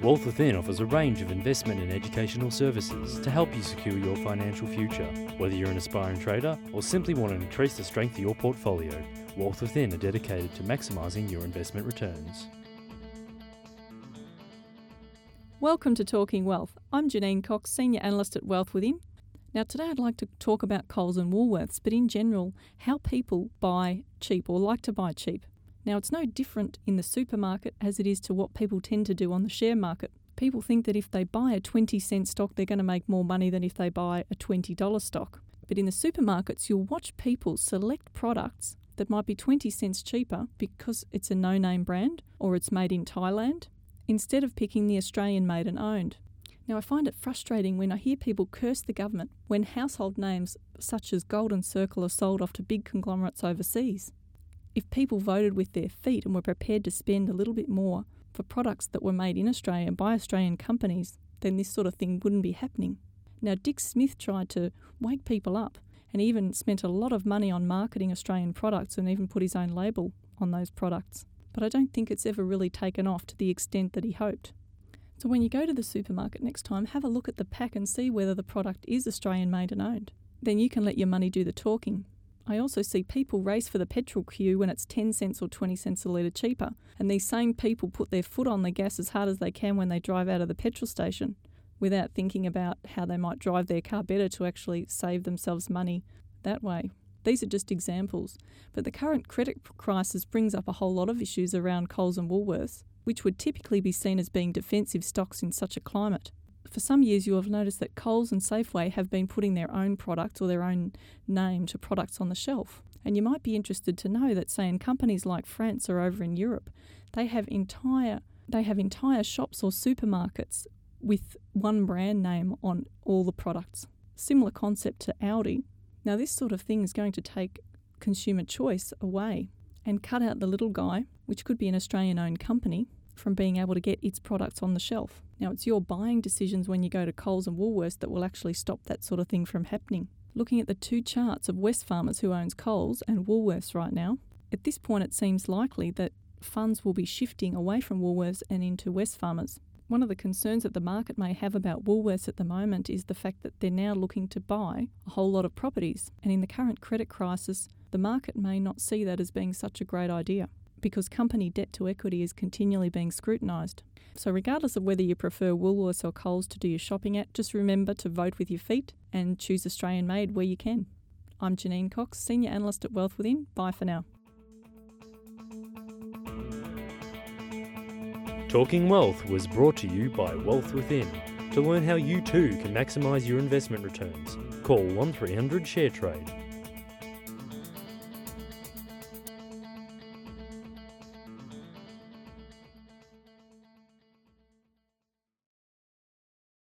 Wealth Within offers a range of investment and educational services to help you secure your financial future. Whether you're an aspiring trader or simply want to increase the strength of your portfolio, Wealth Within are dedicated to maximising your investment returns. Welcome to Talking Wealth. I'm Janine Cox, Senior Analyst at Wealth Within. Now, today I'd like to talk about Coles and Woolworths, but in general, how people buy cheap or like to buy cheap. Now, it's no different in the supermarket as it is to what people tend to do on the share market. People think that if they buy a 20 cent stock, they're going to make more money than if they buy a $20 stock. But in the supermarkets, you'll watch people select products that might be 20 cents cheaper because it's a no name brand or it's made in Thailand instead of picking the Australian made and owned. Now, I find it frustrating when I hear people curse the government when household names such as Golden Circle are sold off to big conglomerates overseas. If people voted with their feet and were prepared to spend a little bit more for products that were made in Australia by Australian companies, then this sort of thing wouldn't be happening. Now, Dick Smith tried to wake people up and even spent a lot of money on marketing Australian products and even put his own label on those products. But I don't think it's ever really taken off to the extent that he hoped. So when you go to the supermarket next time, have a look at the pack and see whether the product is Australian made and owned. Then you can let your money do the talking I also see people race for the petrol queue when it's 10 cents or 20 cents a litre cheaper, and these same people put their foot on the gas as hard as they can when they drive out of the petrol station without thinking about how they might drive their car better to actually save themselves money that way. These are just examples, but the current credit crisis brings up a whole lot of issues around Coles and Woolworths, which would typically be seen as being defensive stocks in such a climate for some years you'll have noticed that Coles and Safeway have been putting their own products or their own name to products on the shelf. And you might be interested to know that, say, in companies like France or over in Europe, they have entire they have entire shops or supermarkets with one brand name on all the products. Similar concept to Aldi. Now, this sort of thing is going to take consumer choice away and cut out the little guy, which could be an Australian owned company, from being able to get its products on the shelf. Now, it's your buying decisions when you go to Coles and Woolworths that will actually stop that sort of thing from happening. Looking at the two charts of Wesfarmers, who owns Coles, and Woolworths right now, at this point it seems likely that funds will be shifting away from Woolworths and into Wesfarmers. One of the concerns that the market may have about Woolworths at the moment is the fact that they're now looking to buy a whole lot of properties, and in the current credit crisis, the market may not see that as being such a great idea because company debt to equity is continually being scrutinised. So, regardless of whether you prefer Woolworths or Coles to do your shopping at, just remember to vote with your feet and choose Australian made where you can. I'm Janine Cox, Senior Analyst at Wealth Within. Bye for now. Talking Wealth was brought to you by Wealth Within. To learn how you too can maximise your investment returns, call 1300 ShareTrade